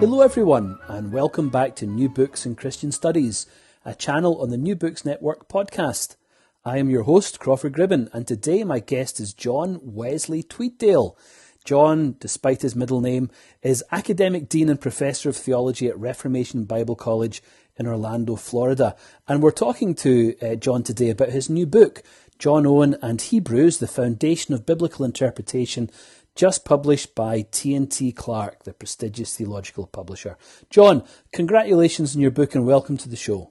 Hello, everyone, and welcome back to New Books in Christian Studies, a channel on the New Books Network podcast. I am your host, Crawford Gribben, and today my guest is John Wesley Tweeddale. John, despite his middle name, is academic dean and professor of theology at Reformation Bible College in Orlando, Florida. And we're talking to uh, John today about his new book, John Owen and Hebrews, the Foundation of Biblical Interpretation just published by T&T Clark, the prestigious theological publisher. John, congratulations on your book and welcome to the show.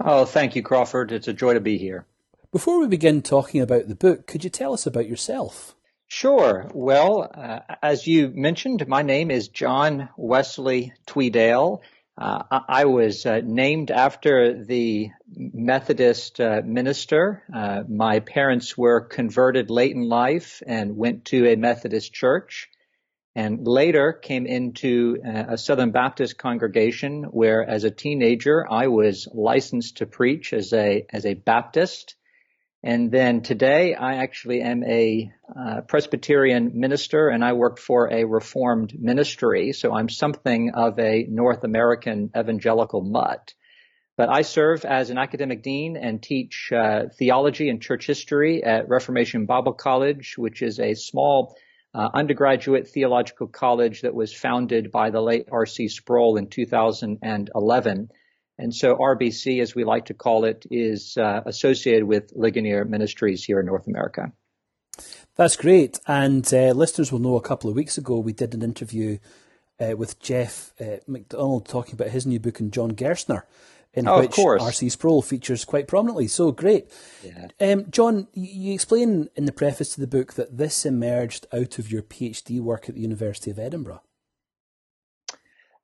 Oh, thank you, Crawford. It's a joy to be here. Before we begin talking about the book, could you tell us about yourself? Sure. Well, uh, as you mentioned, my name is John Wesley Tweeddale. Uh, I was uh, named after the Methodist uh, minister. Uh, my parents were converted late in life and went to a Methodist church and later came into uh, a Southern Baptist congregation where as a teenager I was licensed to preach as a as a Baptist and then today I actually am a uh, Presbyterian minister and I work for a Reformed ministry. So I'm something of a North American evangelical mutt. But I serve as an academic dean and teach uh, theology and church history at Reformation Bible College, which is a small uh, undergraduate theological college that was founded by the late R.C. Sproul in 2011. And so RBC, as we like to call it, is uh, associated with Ligonier Ministries here in North America. That's great. And uh, listeners will know a couple of weeks ago we did an interview uh, with Jeff uh, McDonald talking about his new book and John Gerstner, in oh, which R.C. Sproul features quite prominently. So great. Yeah. Um, John, you explain in the preface to the book that this emerged out of your PhD work at the University of Edinburgh.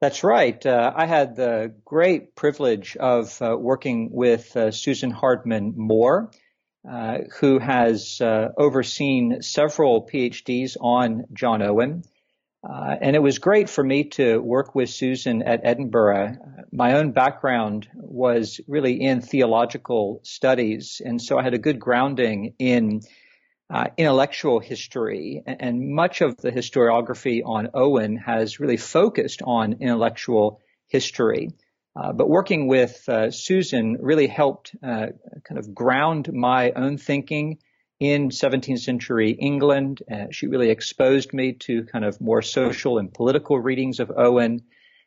That's right. Uh, I had the great privilege of uh, working with uh, Susan Hardman Moore, uh, who has uh, overseen several PhDs on John Owen. Uh, and it was great for me to work with Susan at Edinburgh. My own background was really in theological studies, and so I had a good grounding in uh, intellectual history, and much of the historiography on Owen has really focused on intellectual history. Uh, but working with uh, Susan really helped uh, kind of ground my own thinking in 17th century England. Uh, she really exposed me to kind of more social and political readings of Owen.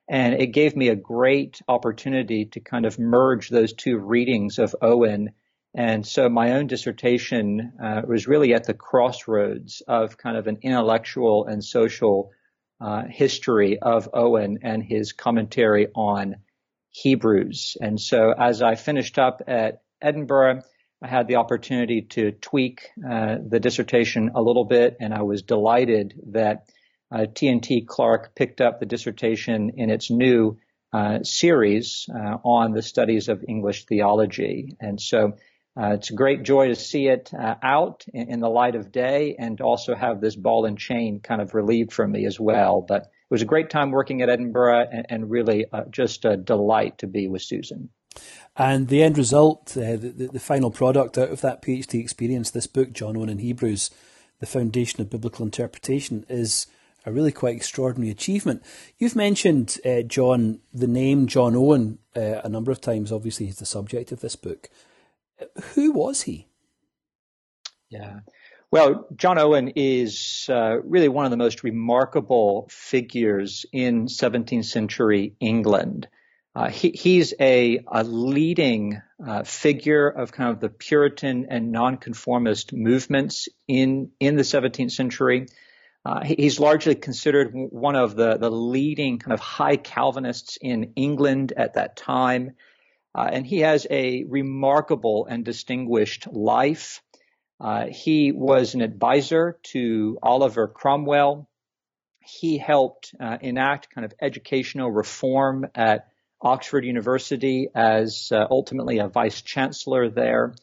And it gave me a great opportunity to kind of merge those two readings of Owen and so my own dissertation uh, was really at the crossroads of kind of an intellectual and social uh, history of Owen and his commentary on Hebrews. And so as I finished up at Edinburgh, I had the opportunity to tweak uh, the dissertation a little bit, and I was delighted that uh, Clark picked up the dissertation in its new uh, series uh, on the studies of English theology. And so uh, it's a great joy to see it uh, out in, in, the light of day and also have this ball and chain kind of relieved from me as well. But it was a great time working at Edinburgh and, and really uh, just a delight to be with Susan. And the end result, uh, the, the, final product out of that PhD experience, this book, John Owen and Hebrews, The Foundation of Biblical Interpretation, is a really quite extraordinary achievement. You've mentioned, uh, John, the name John Owen uh, a number of times. Obviously, he's the subject of this book. Who was he? Yeah. Well, John Owen is uh, really one of the most remarkable figures in 17th century England. Uh, he, he's a, a leading uh, figure of kind of the Puritan and nonconformist movements in, in the 17th century. Uh, he's largely considered one of the, the leading kind of high Calvinists in England at that time. Uh, and he has a remarkable and distinguished life. Uh, he was an advisor to Oliver Cromwell. he helped uh, enact kind of educational reform at Oxford University as uh, ultimately a vice chancellor there.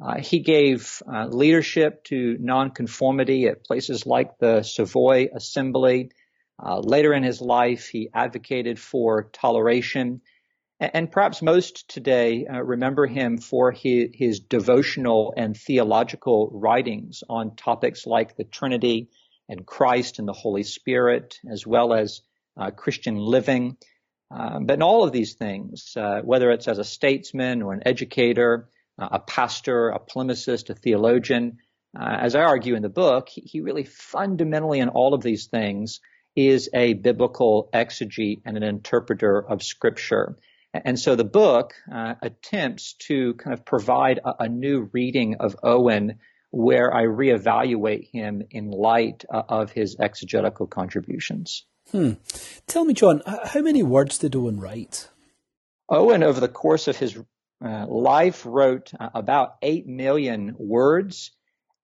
Uh, he gave uh, leadership to nonconformity at places like the Savoy Assembly. Later in his life, he advocated for toleration. And, perhaps most today uh, remember him for his, his, devotional and theological writings on topics like the Trinity and Christ and the Holy Spirit, as well as uh, Christian living. Um, but in all of these things, uh, whether it's as a statesman or an educator, uh, a pastor, a polemicist, a theologian, uh, as I argue in the book, he, he, really fundamentally in all of these things is a biblical exegete and an interpreter of Scripture. And so the book uh, attempts to kind of provide a, a, new reading of Owen where I reevaluate him in light uh, of his exegetical contributions. Hmm. Tell me, John, how many words did Owen write? Owen, over the course of his uh, life, wrote uh, about 8 million words,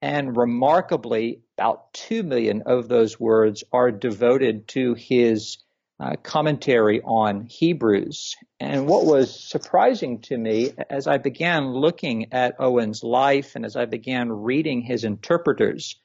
and remarkably, about 2 million of those words are devoted to his uh, commentary on Hebrews. And what was surprising to me as I began looking at Owen's life and as I began reading his interpreters,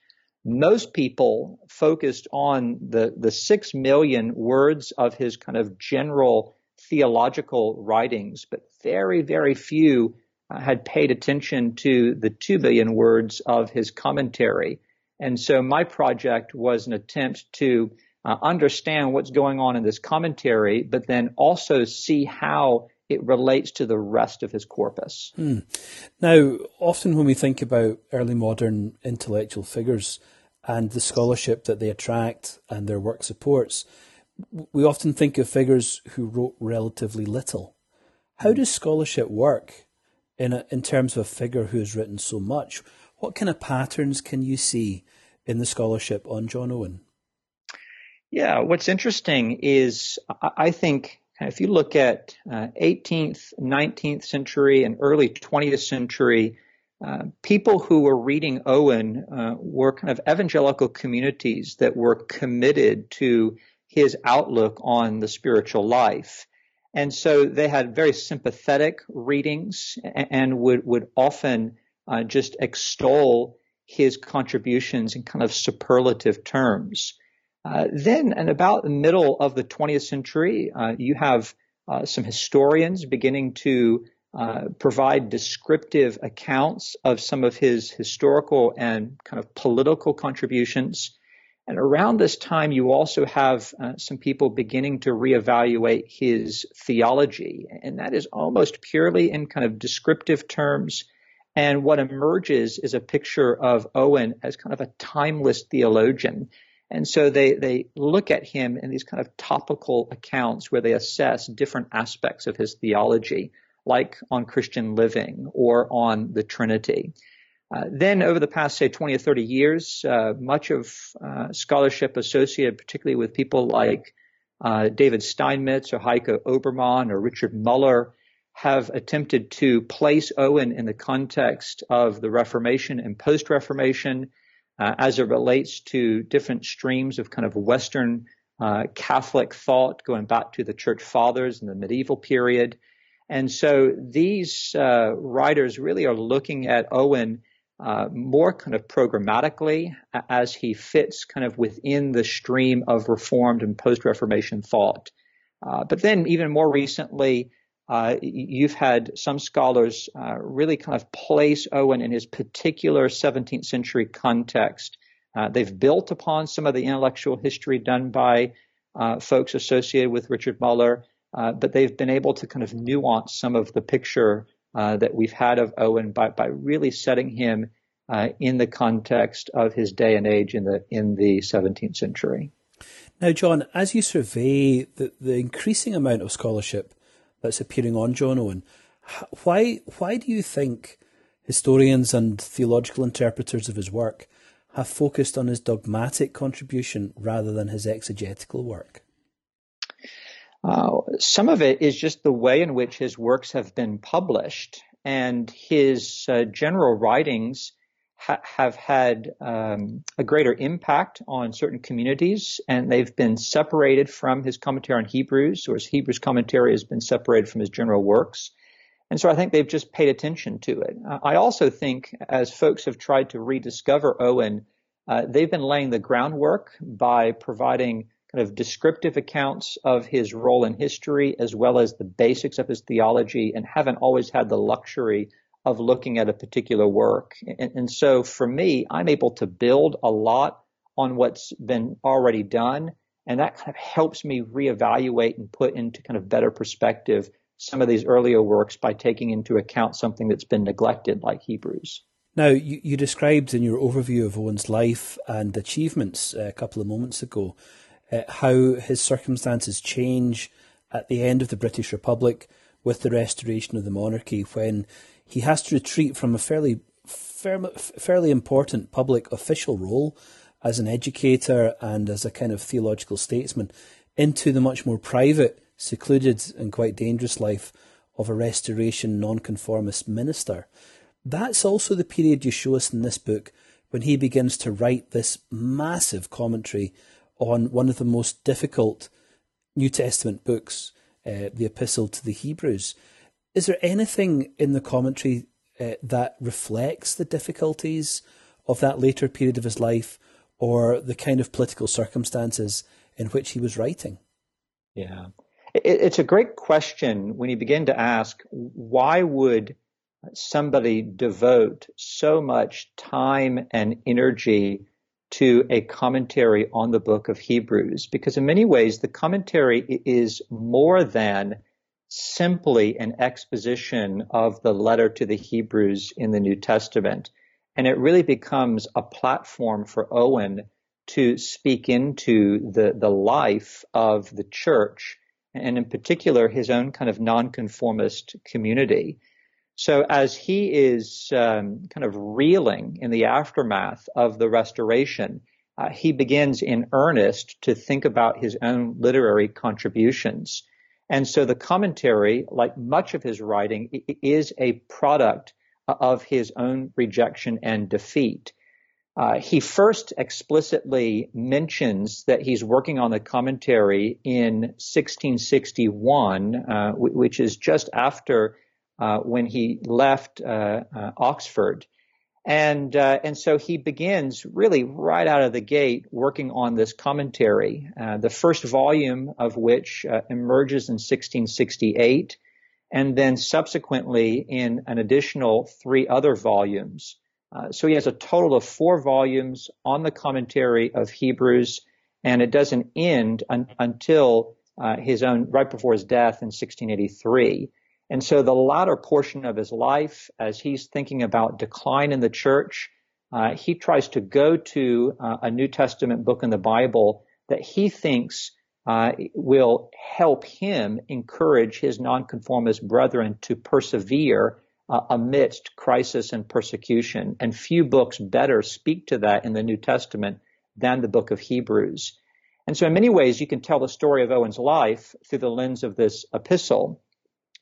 most people focused on the, the six million words of his kind of general theological writings, but very, very few uh, had paid attention to the two billion words of his commentary. And so my project was an attempt to uh, understand what's going on in this commentary, but then also see how it relates to the rest of his corpus. Hmm. Now, often when we think about early modern intellectual figures, and the scholarship that they attract and their work supports, we often think of figures who wrote relatively little. How does scholarship work in, a, in terms of a figure who has written so much? What kind of patterns can you see in the scholarship on John Owen? Yeah, what's interesting is I think if you look at uh, 18th, 19th century, and early 20th century uh, people who were reading Owen uh, were kind of evangelical communities that were committed to his outlook on the spiritual life. And so they had very sympathetic readings and would, would often uh, just extol his contributions in kind of superlative terms. Uh, then, in about the middle of the 20th century, uh, you have some historians beginning to uh, provide descriptive accounts of some of his historical and kind of political contributions. And around this time, you also have uh, some people beginning to reevaluate his theology. And that is almost purely in kind of descriptive terms. And what emerges is a picture of Owen as kind of a timeless theologian. And so they, they look at him in these kind of topical accounts where they assess different aspects of his theology like on Christian living or on the Trinity. Uh, then, over the past, say, 20 or 30 years, uh, much of uh, scholarship associated particularly with people like uh, David Steinmetz or Heiko Oberman or Richard Muller have attempted to place Owen in the context of the Reformation and post Reformation uh, as it relates to different streams of kind of Western uh, Catholic thought going back to the Church Fathers in the medieval period. And so these uh, writers really are looking at Owen uh, more kind of programmatically as he fits kind of within the stream of Reformed and post Reformation thought. Uh, but then, even more recently, uh, you've had some scholars uh, really kind of place Owen in his particular 17th century context. Uh, they've built upon some of the intellectual history done by folks associated with Richard Muller. Uh, but they've been able to kind of nuance some of the picture uh, that we've had of Owen by, by really setting him uh, in the context of his day and age in the in the 17th century. Now, John, as you survey the, the increasing amount of scholarship that's appearing on John Owen, why why do you think historians and theological interpreters of his work have focused on his dogmatic contribution rather than his exegetical work? Uh, some of it is just the way in which his works have been published, and his uh, general writings ha- have had um, a greater impact on certain communities, and they've been separated from his commentary on Hebrews, or his Hebrews commentary has been separated from his general works. And so I think they've just paid attention to it. I also think as folks have tried to rediscover Owen, uh, they've been laying the groundwork by providing kind of descriptive accounts of his role in history as well as the basics of his theology and haven't always had the luxury of looking at a particular work. And, and so for me, I'm able to build a lot on what's been already done. And that kind of helps me reevaluate and put into kind of better perspective some of these earlier works by taking into account something that's been neglected like Hebrews. Now, you, you described in your overview of Owen's life and achievements uh, a couple of moments ago uh, how his circumstances change at the end of the British Republic with the restoration of the monarchy when he has to retreat from a fairly fairly important public official role as an educator and as a kind of theological statesman into the much more private, secluded, and quite dangerous life of a restoration nonconformist minister. That's also the period you show us in this book when he begins to write this massive commentary on one of the most difficult New Testament books, uh, the Epistle to the Hebrews. Is there anything in the commentary uh, that reflects the difficulties of that later period of his life or the kind of political circumstances in which he was writing? Yeah. It's a great question when you begin to ask why would somebody devote so much time and energy to a commentary on the book of Hebrews? Because in many ways, the commentary is more than simply an exposition of the letter to the Hebrews in the New Testament. And it really becomes a platform for Owen to speak into the, the life of the church and in particular his own kind of nonconformist community. So as he is um, kind of reeling in the aftermath of the restoration, uh, he begins in earnest to think about his own literary contributions. And so the commentary, like much of his writing, is a product of his own rejection and defeat. Uh, he first explicitly mentions that he's working on the commentary in 1661, uh, which is just after uh, when he left uh, uh, Oxford. And, uh, and so he begins really right out of the gate working on this commentary, uh, the first volume of which uh, emerges in 1668, and then subsequently in an additional three other volumes. Uh, so he has a total of four volumes on the commentary of Hebrews, and it doesn't end un- until uh, his own, right before his death in 1683. And so the latter portion of his life, as he's thinking about decline in the church, uh, he tries to go to uh, a New Testament book in the Bible that he thinks uh, will help him encourage his nonconformist brethren to persevere uh, amidst crisis and persecution. And few books better speak to that in the New Testament than the book of Hebrews. And so in many ways, you can tell the story of Owen's life through the lens of this epistle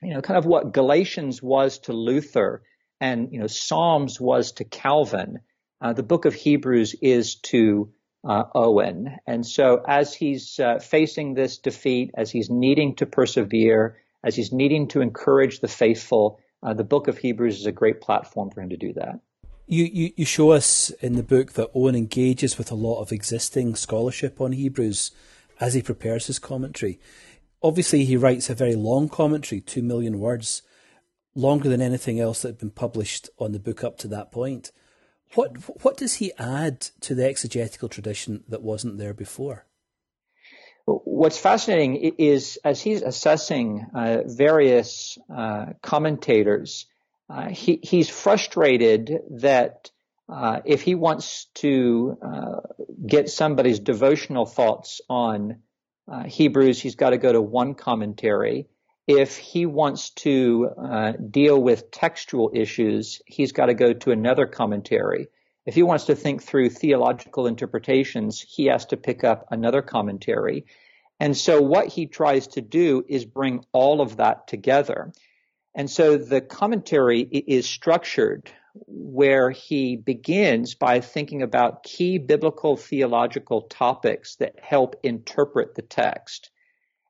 you know, kind of what Galatians was to Luther and, you know, Psalms was to Calvin. Uh, the book of Hebrews is to uh, Owen. And so as he's uh, facing this defeat, as he's needing to persevere, as he's needing to encourage the faithful, uh, the book of Hebrews is a great platform for him to do that. You, you, you show us in the book that Owen engages with a lot of existing scholarship on Hebrews as he prepares his commentary obviously he writes a very long commentary, two million words, longer than anything else that had been published on the book up to that point. What what does he add to the exegetical tradition that wasn't there before? What's fascinating is as he's assessing uh, various uh, commentators, uh, he, he's frustrated that uh, if he wants to uh, get somebody's devotional thoughts on uh, Hebrews, he's got to go to one commentary. If he wants to uh, deal with textual issues, he's got to go to another commentary. If he wants to think through theological interpretations, he has to pick up another commentary. And so what he tries to do is bring all of that together. And so the commentary is structured where he begins by thinking about key biblical theological topics that help interpret the text.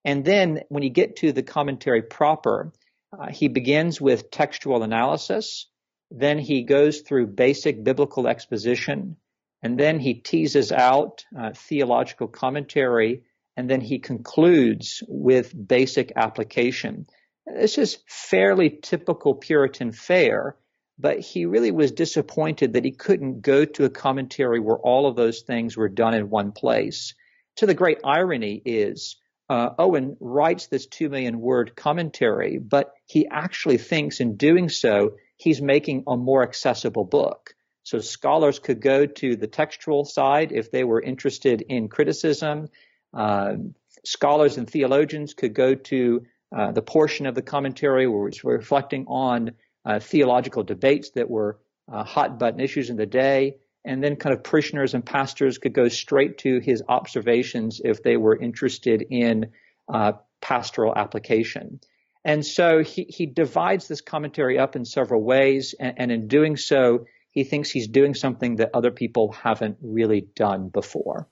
And then when you get to the commentary proper, uh, he begins with textual analysis. Then he goes through basic biblical exposition. And then he teases out uh, theological commentary. And then he concludes with basic application. This is fairly typical Puritan fare but he really was disappointed that he couldn't go to a commentary where all of those things were done in one place. To the great irony is, uh, Owen writes this two million word commentary, but he actually thinks in doing so, he's making a more accessible book. So scholars could go to the textual side if they were interested in criticism. Uh, scholars and theologians could go to uh, the portion of the commentary where it's reflecting on uh, theological debates that were uh, hot button issues in the day. And then kind of parishioners and pastors could go straight to his observations if they were interested in uh, pastoral application. And so he, he divides this commentary up in several ways. And, and in doing so, he thinks he's doing something that other people haven't really done before.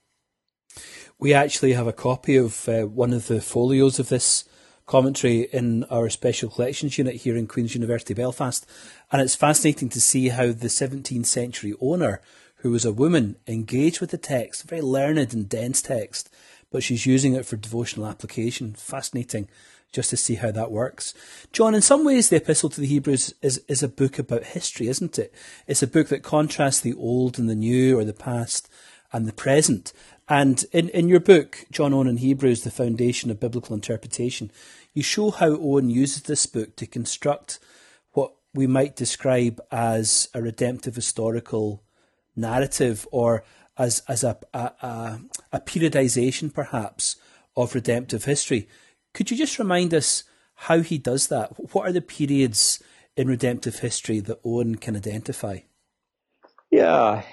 We actually have a copy of uh, one of the folios of this commentary in our special collections unit here in Queen's University Belfast. And it's fascinating to see how the 17th century owner, who was a woman, engaged with the text, very learned and dense text, but she's using it for devotional application. Fascinating just to see how that works. John, in some ways, the Epistle to the Hebrews is, is a book about history, isn't it? It's a book that contrasts the old and the new, or the past and the present. And in, in your book, John Owen and Hebrews, The Foundation of Biblical Interpretation, you show how Owen uses this book to construct what we might describe as a redemptive historical narrative or as, as a, a, a, a periodization, perhaps, of redemptive history. Could you just remind us how he does that? What are the periods in redemptive history that Owen can identify? Yeah.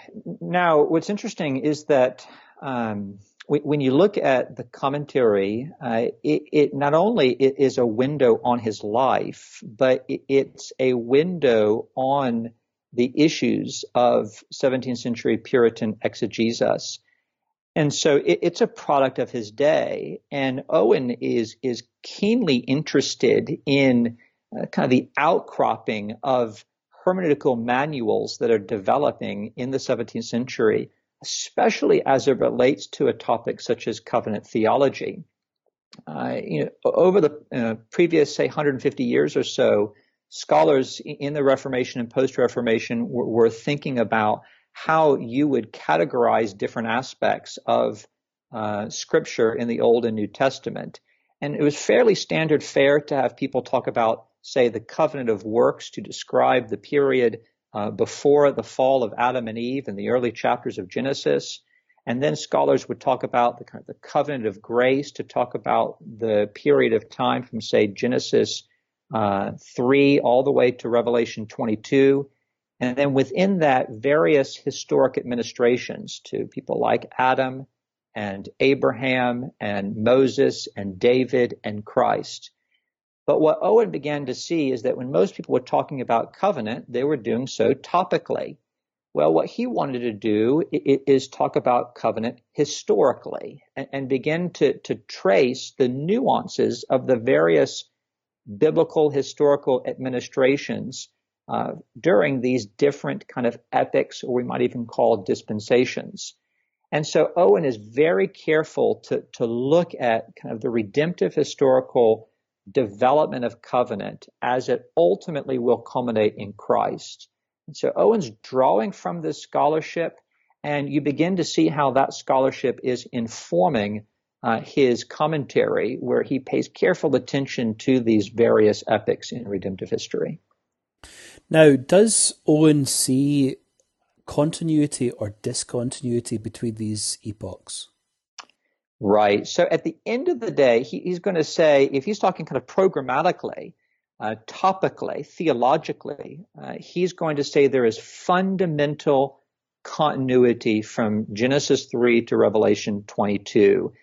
Now, what's interesting is that um, when you look at the commentary, uh, it, it, not only it is a window on his life, but it, it's a window on the issues of 17th century Puritan exegesis. And so it's a product of his day. And Owen is is keenly interested in uh, kind of the outcropping of hermeneutical manuals that are developing in the 17th century especially as it relates to a topic such as covenant theology. Uh, you know, over the uh, previous, say, 150 years or so, scholars in the Reformation and post-Reformation were, were thinking about how you would categorize different aspects of uh, Scripture in the Old and New Testament. And it was fairly standard fare to have people talk about, say, the covenant of works to describe the period uh, before the fall of Adam and Eve in the early chapters of Genesis. And then scholars would talk about the, the covenant of grace to talk about the period of time from, say, Genesis uh, 3 all the way to Revelation 22. And then within that, various historic administrations to people like Adam and Abraham and Moses and David and Christ. But what Owen began to see is that when most people were talking about covenant, they were doing so topically. Well, what he wanted to do is talk about covenant historically and, begin to, to trace the nuances of the various biblical historical administrations uh, during these different kind of epochs, or we might even call dispensations. And so Owen is very careful to, to look at kind of the redemptive historical development of covenant as it ultimately will culminate in Christ. And so Owen's drawing from this scholarship, and you begin to see how that scholarship is informing uh, his commentary, where he pays careful attention to these various epochs in redemptive history. Now, does Owen see continuity or discontinuity between these epochs? Right. So at the end of the day, he, he's going to say, if he's talking kind of programmatically, uh, topically, theologically, uh, he's going to say there is fundamental continuity from Genesis 3 to Revelation 22.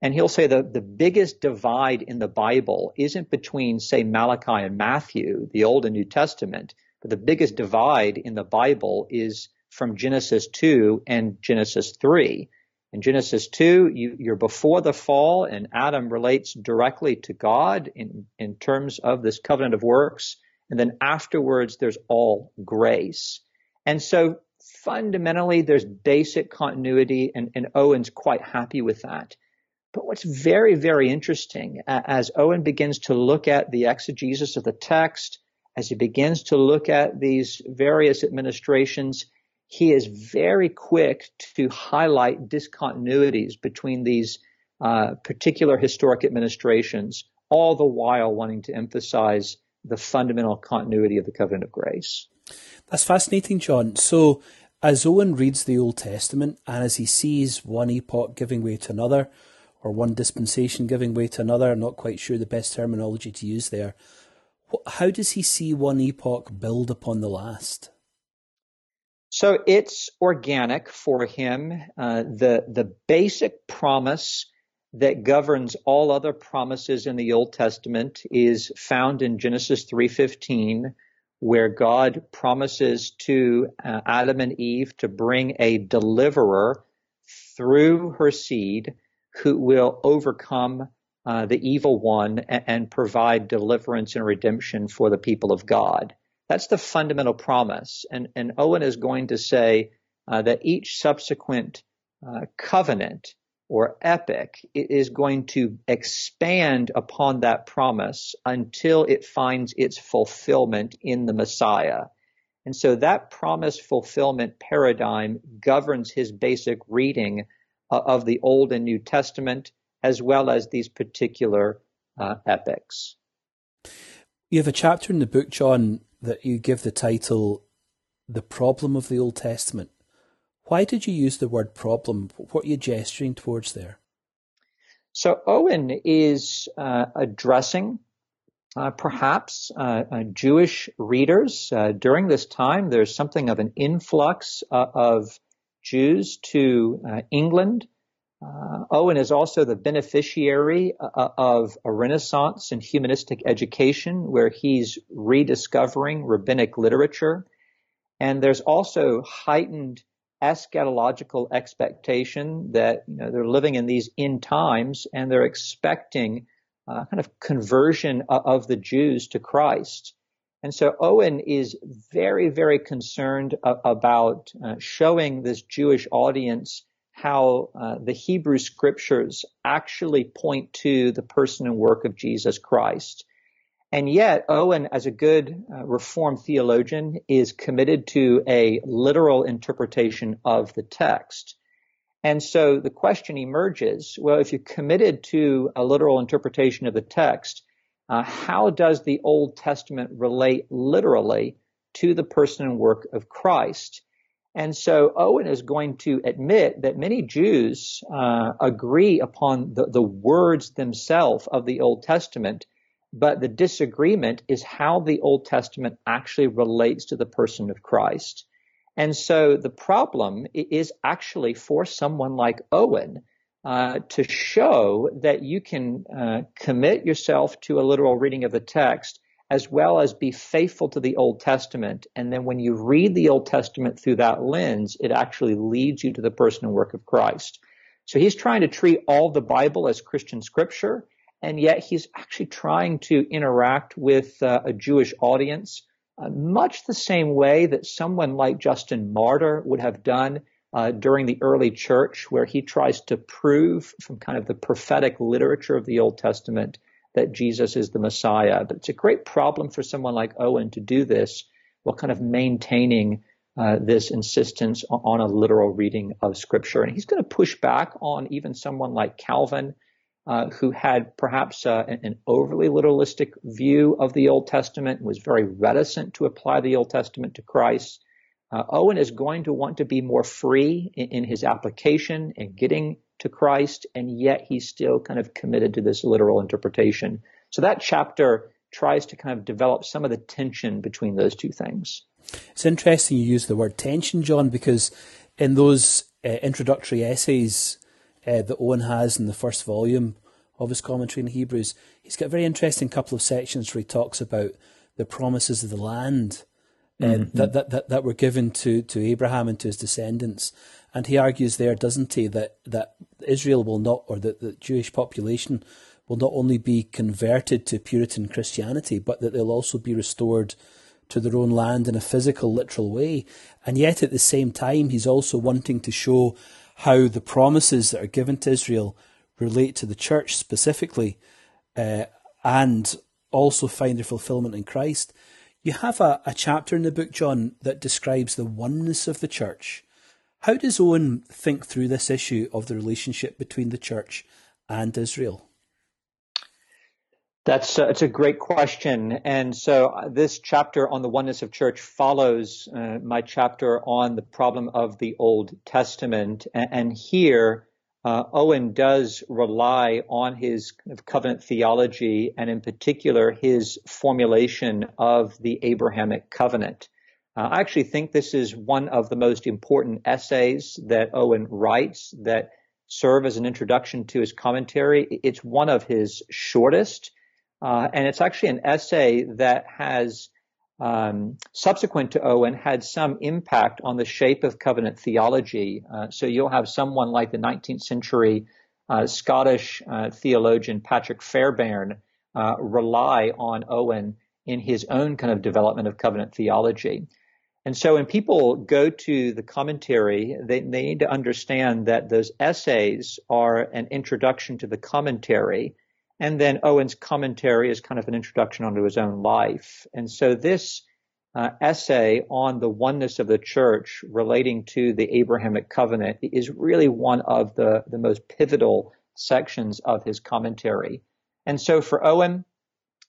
And he'll say that the biggest divide in the Bible isn't between, say, Malachi and Matthew, the Old and New Testament, But the biggest divide in the Bible is from Genesis 2 and Genesis 3. In Genesis 2, you, are before the fall, and Adam relates directly to God in, in terms of this covenant of works. And then afterwards, there's all grace. And so fundamentally, there's basic continuity, and, and Owen's quite happy with that. But what's very, very interesting as Owen begins to look at the exegesis of the text, as he begins to look at these various administrations, he is very quick to highlight discontinuities between these uh, particular historic administrations, all the while wanting to emphasize the fundamental continuity of the covenant of grace. That's fascinating, John. So, as Owen reads the Old Testament and as he sees one epoch giving way to another, or one dispensation giving way to another, I'm not quite sure the best terminology to use there, how does he see one epoch build upon the last? So it's organic for him. Uh, the the basic promise that governs all other promises in the Old Testament is found in Genesis 3:15, where God promises to uh, Adam and Eve to bring a deliverer through her seed who will overcome uh, the evil one and, and provide deliverance and redemption for the people of God. That's the fundamental promise. And, and Owen is going to say uh, that each subsequent uh, covenant or epoch is going to expand upon that promise until it finds its fulfillment in the Messiah. And so that promise fulfillment paradigm governs his basic reading uh, of the Old and New Testament as well as these particular uh, epochs. You have a chapter in the book, John, that you give the title The Problem of the Old Testament. Why did you use the word problem? What are you gesturing towards there? So Owen is uh, addressing uh, perhaps uh, uh Jewish readers. Uh, during this time, there's something of an influx uh, of Jews to England uh, Owen is also the beneficiary uh, of a renaissance in humanistic education where he's rediscovering rabbinic literature. And there's also heightened eschatological expectation that you know, they're living in these end times and they're expecting uh, kind of conversion of the Jews to Christ. And so Owen is very, very concerned about uh, showing this Jewish audience how uh, the Hebrew scriptures actually point to the person and work of Jesus Christ. And yet, Owen, as a good uh, Reformed theologian, is committed to a literal interpretation of the text. And so the question emerges, well, if you're committed to a literal interpretation of the text, uh, how does the Old Testament relate literally to the person and work of Christ? And so Owen is going to admit that many Jews uh, agree upon the, the words themselves of the Old Testament, but the disagreement is how the Old Testament actually relates to the person of Christ. And so the problem is actually for someone like Owen uh, to show that you can uh, commit yourself to a literal reading of the text as well as be faithful to the Old Testament. And then when you read the Old Testament through that lens, it actually leads you to the person and work of Christ. So he's trying to treat all the Bible as Christian scripture, and yet he's actually trying to interact with uh, a Jewish audience uh, much the same way that someone like Justin Martyr would have done uh, during the early church, where he tries to prove from kind of the prophetic literature of the Old Testament that Jesus is the Messiah. But it's a great problem for someone like Owen to do this while kind of maintaining uh, this insistence on a literal reading of Scripture. And he's going to push back on even someone like Calvin, uh, who had perhaps uh, an overly literalistic view of the Old Testament and was very reticent to apply the Old Testament to Christ. Uh, Owen is going to want to be more free in, in his application and getting to Christ, and yet he's still kind of committed to this literal interpretation. So that chapter tries to kind of develop some of the tension between those two things. It's interesting you use the word tension, John, because in those uh, introductory essays uh, that Owen has in the first volume of his commentary in Hebrews, he's got a very interesting couple of sections where he talks about the promises of the land uh, mm-hmm. that, that, that, that were given to, to Abraham and to his descendants. And he argues there, doesn't he, that, that Israel will not, or that the Jewish population will not only be converted to Puritan Christianity, but that they'll also be restored to their own land in a physical, literal way. And yet at the same time, he's also wanting to show how the promises that are given to Israel relate to the church specifically uh, and also find their fulfillment in Christ. You have a, a chapter in the book, John, that describes the oneness of the church. How does Owen think through this issue of the relationship between the church and Israel? That's uh, it's a great question, and so uh, this chapter on the oneness of church follows uh, my chapter on the problem of the Old Testament, and, and here uh, Owen does rely on his covenant theology, and in particular his formulation of the Abrahamic covenant. Uh, I actually think this is one of the most important essays that Owen writes that serve as an introduction to his commentary. It's one of his shortest. Uh, and it's actually an essay that has, um, subsequent to Owen, had some impact on the shape of covenant theology. Uh, so you'll have someone like the 19th century uh, Scottish uh, theologian Patrick Fairbairn uh, rely on Owen in his own kind of development of covenant theology. And so when people go to the commentary, they, they need to understand that those essays are an introduction to the commentary and then Owen's commentary is kind of an introduction onto his own life. And so this uh, essay on the oneness of the church relating to the Abrahamic covenant is really one of the, the most pivotal sections of his commentary. And so for Owen,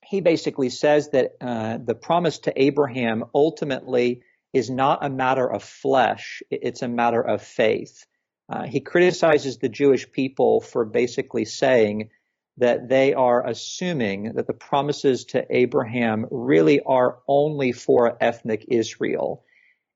he basically says that uh, the promise to Abraham ultimately is not a matter of flesh, it's a matter of faith. Uh, he criticizes the Jewish people for basically saying that they are assuming that the promises to Abraham really are only for ethnic Israel.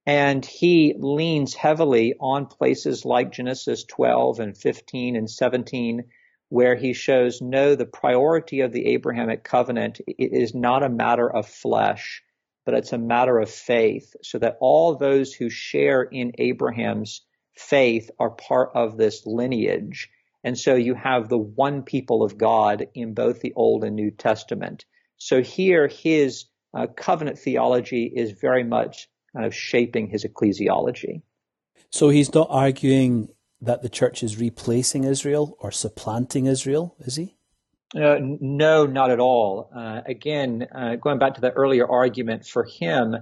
And he leans heavily on places like Genesis 12 and 15 and 17, where he shows no, the priority of the Abrahamic covenant is not a matter of flesh, but it's a matter of faith, so that all those who share in Abraham's faith are part of this lineage. And so you have the one people of God in both the Old and New Testament. So here, his uh, covenant theology is very much kind of shaping his ecclesiology. So he's not arguing that the church is replacing Israel or supplanting Israel, is he? Uh, no, not at all. Uh, again, uh, going back to the earlier argument, for him,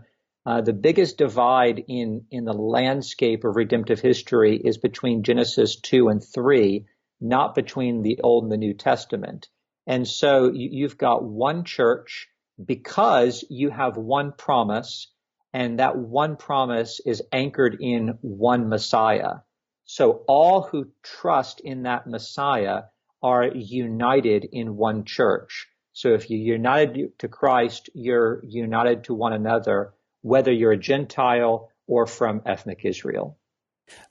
uh, the biggest divide in in the landscape of redemptive history is between Genesis two and three, not between the Old and the New Testament. And so you've got one church because you have one promise, and that one promise is anchored in one Messiah. So all who trust in that Messiah are united in one church. So if you're united to Christ, you're united to one another, whether you're a Gentile or from ethnic Israel.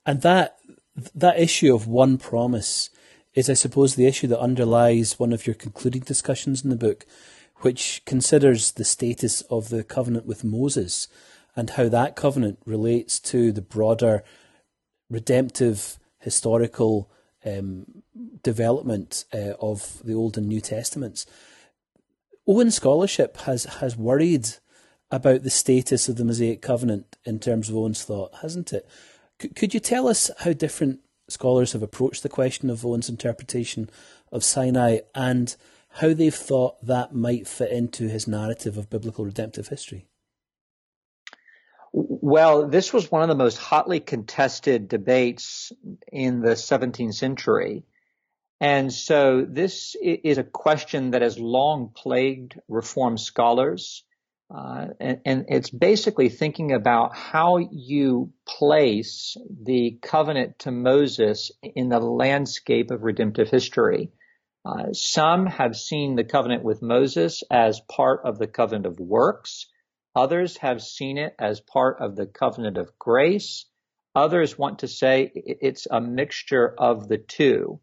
And that that issue of one promise is, I suppose, the issue that underlies one of your concluding discussions in the book, which considers the status of the covenant with Moses and how that covenant relates to the broader redemptive historical um, development uh, of the Old and New Testaments. Owen scholarship has, has worried about the status of the Mosaic covenant in terms of Owen's thought, hasn't it? C- could you tell us how different scholars have approached the question of Owen's interpretation of Sinai and how they've thought that might fit into his narrative of biblical redemptive history. Well, this was one of the most hotly contested debates in the 17th century. And so this is a question that has long plagued reform scholars. Uh, and, and, it's basically thinking about how you place the covenant to Moses in the landscape of redemptive history. Uh, some have seen the covenant with Moses as part of the covenant of works. Others have seen it as part of the covenant of grace. Others want to say it's a mixture of the two.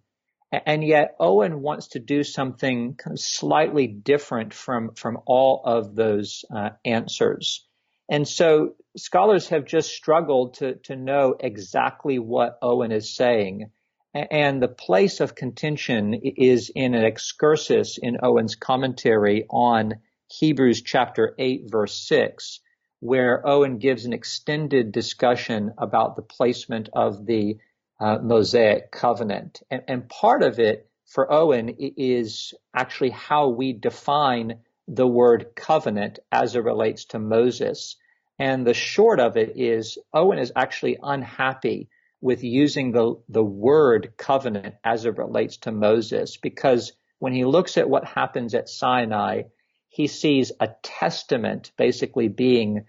And yet Owen wants to do something slightly different from, from all of those uh, answers. And so scholars have just struggled to, to know exactly what Owen is saying. And the place of contention is in an excursus in Owen's commentary on Hebrews chapter 8 verse 6, where Owen gives an extended discussion about the placement of the uh, Mosaic covenant. And, and part of it for Owen is actually how we define the word covenant as it relates to Moses. And the short of it is Owen is actually unhappy with using the, the word covenant as it relates to Moses because when he looks at what happens at Sinai, he sees a testament basically being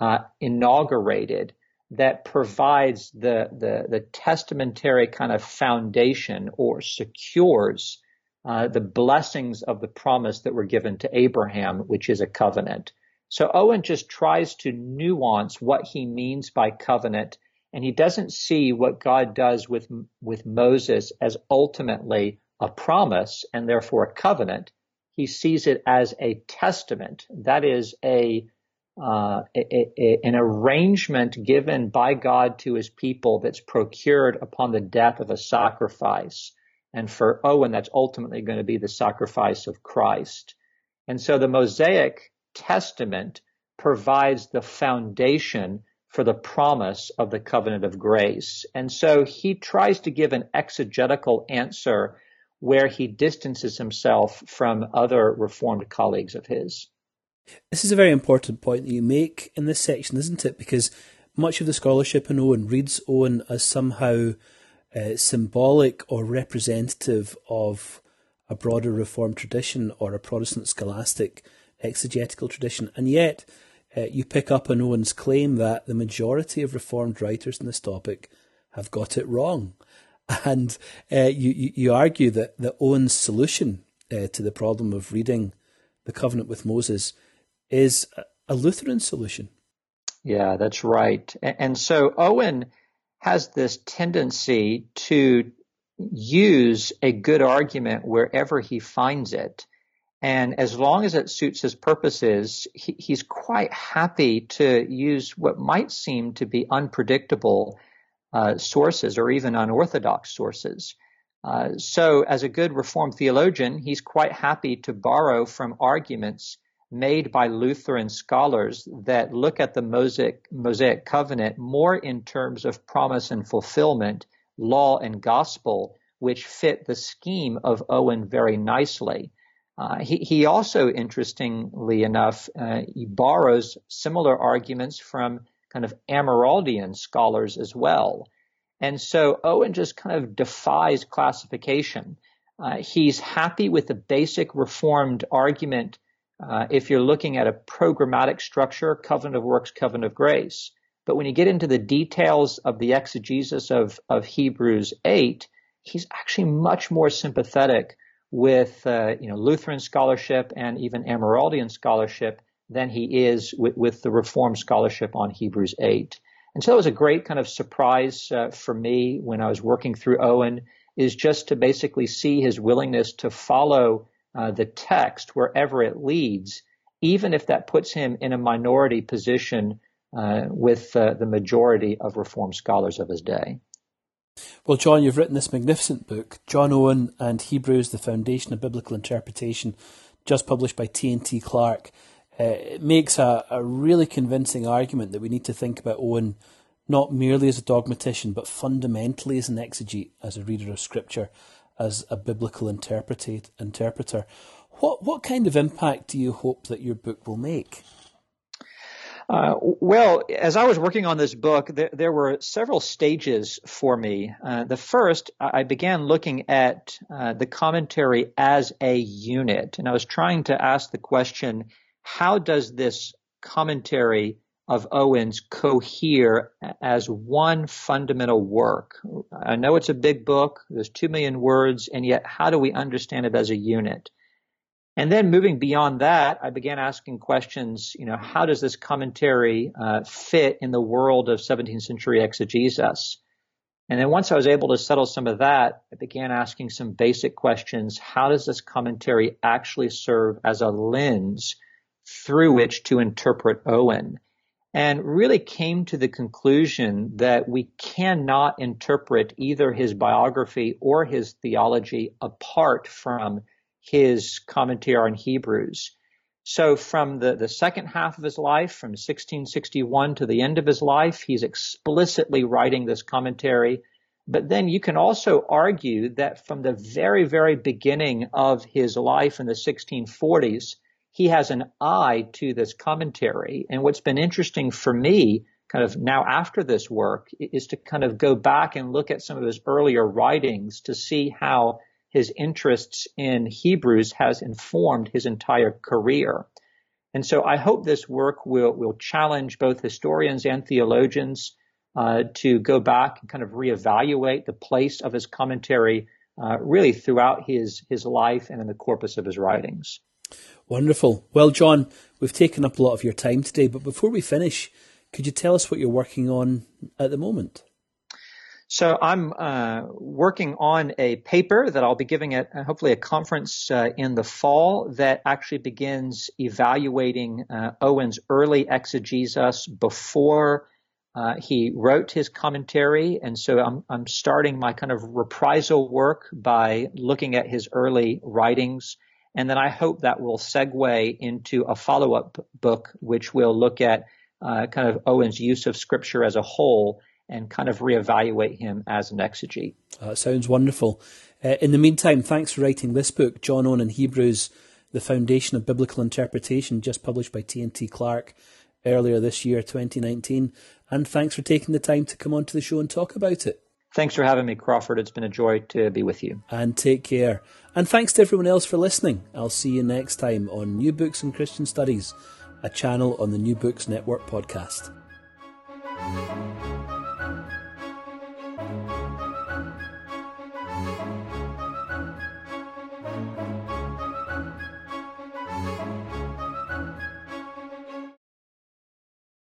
uh, inaugurated that provides the, the, the testamentary kind of foundation or secures uh, the blessings of the promise that were given to Abraham, which is a covenant. So Owen just tries to nuance what he means by covenant, and he doesn't see what God does with with Moses as ultimately a promise and therefore a covenant. He sees it as a testament. That is a uh, a, a, an arrangement given by God to his people that's procured upon the death of a sacrifice. And for Owen, that's ultimately going to be the sacrifice of Christ. And so the Mosaic Testament provides the foundation for the promise of the covenant of grace. And so he tries to give an exegetical answer where he distances himself from other Reformed colleagues of his. This is a very important point that you make in this section, isn't it? Because much of the scholarship in Owen reads Owen as somehow uh, symbolic or representative of a broader Reformed tradition or a Protestant scholastic exegetical tradition. And yet, uh, you pick up on Owen's claim that the majority of Reformed writers on this topic have got it wrong. And uh, you, you, argue that, that Owen's solution uh, to the problem of reading the covenant with Moses is a Lutheran solution. Yeah, that's right. And so Owen has this tendency to use a good argument wherever he finds it. And as long as it suits his purposes, he, he's quite happy to use what might seem to be unpredictable sources or even unorthodox sources. Uh, so, as a good Reformed theologian, he's quite happy to borrow from arguments made by Lutheran scholars that look at the Mosaic, Mosaic covenant more in terms of promise and fulfillment, law and gospel, which fit the scheme of Owen very nicely. Uh, he, he, also, interestingly enough, uh, he borrows similar arguments from kind of Amyraldian scholars as well. And so Owen just kind of defies classification. Uh, he's happy with the basic reformed argument uh, if you're looking at a programmatic structure, covenant of works, covenant of grace. But when you get into the details of the exegesis of, of Hebrews 8, he's actually much more sympathetic with uh, you know Lutheran scholarship and even Amyraldian scholarship than he is with, with, the Reformed scholarship on Hebrews 8. And so it was a great kind of surprise uh, for me when I was working through Owen is just to basically see his willingness to follow uh, the text wherever it leads, even if that puts him in a minority position uh, with the majority of Reformed scholars of his day. Well, John, you've written this magnificent book, John Owen and Hebrews, the Foundation of Biblical Interpretation, just published by T&T Clark. Uh, it makes a, a really convincing argument that we need to think about Owen not merely as a dogmatician, but fundamentally as an exegete, as a reader of Scripture, as a biblical interpreter. What what kind of impact do you hope that your book will make? Uh, well, as I was working on this book, there, there were several stages for me. Uh, the first, I began looking at uh, the commentary as a unit, and I was trying to ask the question: How does this commentary of Owens cohere as one fundamental work. I know it's a big book, there's two million words, and yet how do we understand it as a unit? And then moving beyond that, I began asking questions, you know, how does this commentary uh, fit in the world of 17th century exegesis? And then once I was able to settle some of that, I began asking some basic questions. How does this commentary actually serve as a lens through which to interpret Owen? and really came to the conclusion that we cannot interpret either his biography or his theology apart from his commentary on Hebrews. So from the, the second half of his life, from 1661 to the end of his life, he's explicitly writing this commentary. But then you can also argue that from the very, very beginning of his life in the 1640s, he has an eye to this commentary. And what's been interesting for me, kind of now after this work, is to kind of go back and look at some of his earlier writings to see how his interests in Hebrews has informed his entire career. And so I hope this work will, will challenge both historians and theologians uh, to go back and kind of reevaluate the place of his commentary uh, really throughout his, his life and in the corpus of his writings. Wonderful. Well, John, we've taken up a lot of your time today, but before we finish, could you tell us what you're working on at the moment? So I'm uh, working on a paper that I'll be giving at uh, hopefully a conference uh, in the fall that actually begins evaluating uh, Owen's early exegesis before uh, he wrote his commentary, and so I'm, I'm starting my kind of reprisal work by looking at his early writings and then I hope that will segue into a follow up book, which will look at uh, kind of Owen's use of scripture as a whole and kind of reevaluate him as an exegete. Uh, sounds wonderful. Uh, in the meantime, thanks for writing this book, John Owen in Hebrews, The Foundation of Biblical Interpretation, just published by T&T Clark earlier this year, 2019. And thanks for taking the time to come onto the show and talk about it. Thanks for having me, Crawford. It's been a joy to be with you. And take care. And thanks to everyone else for listening. I'll see you next time on New Books in Christian Studies, a channel on the New Books Network podcast.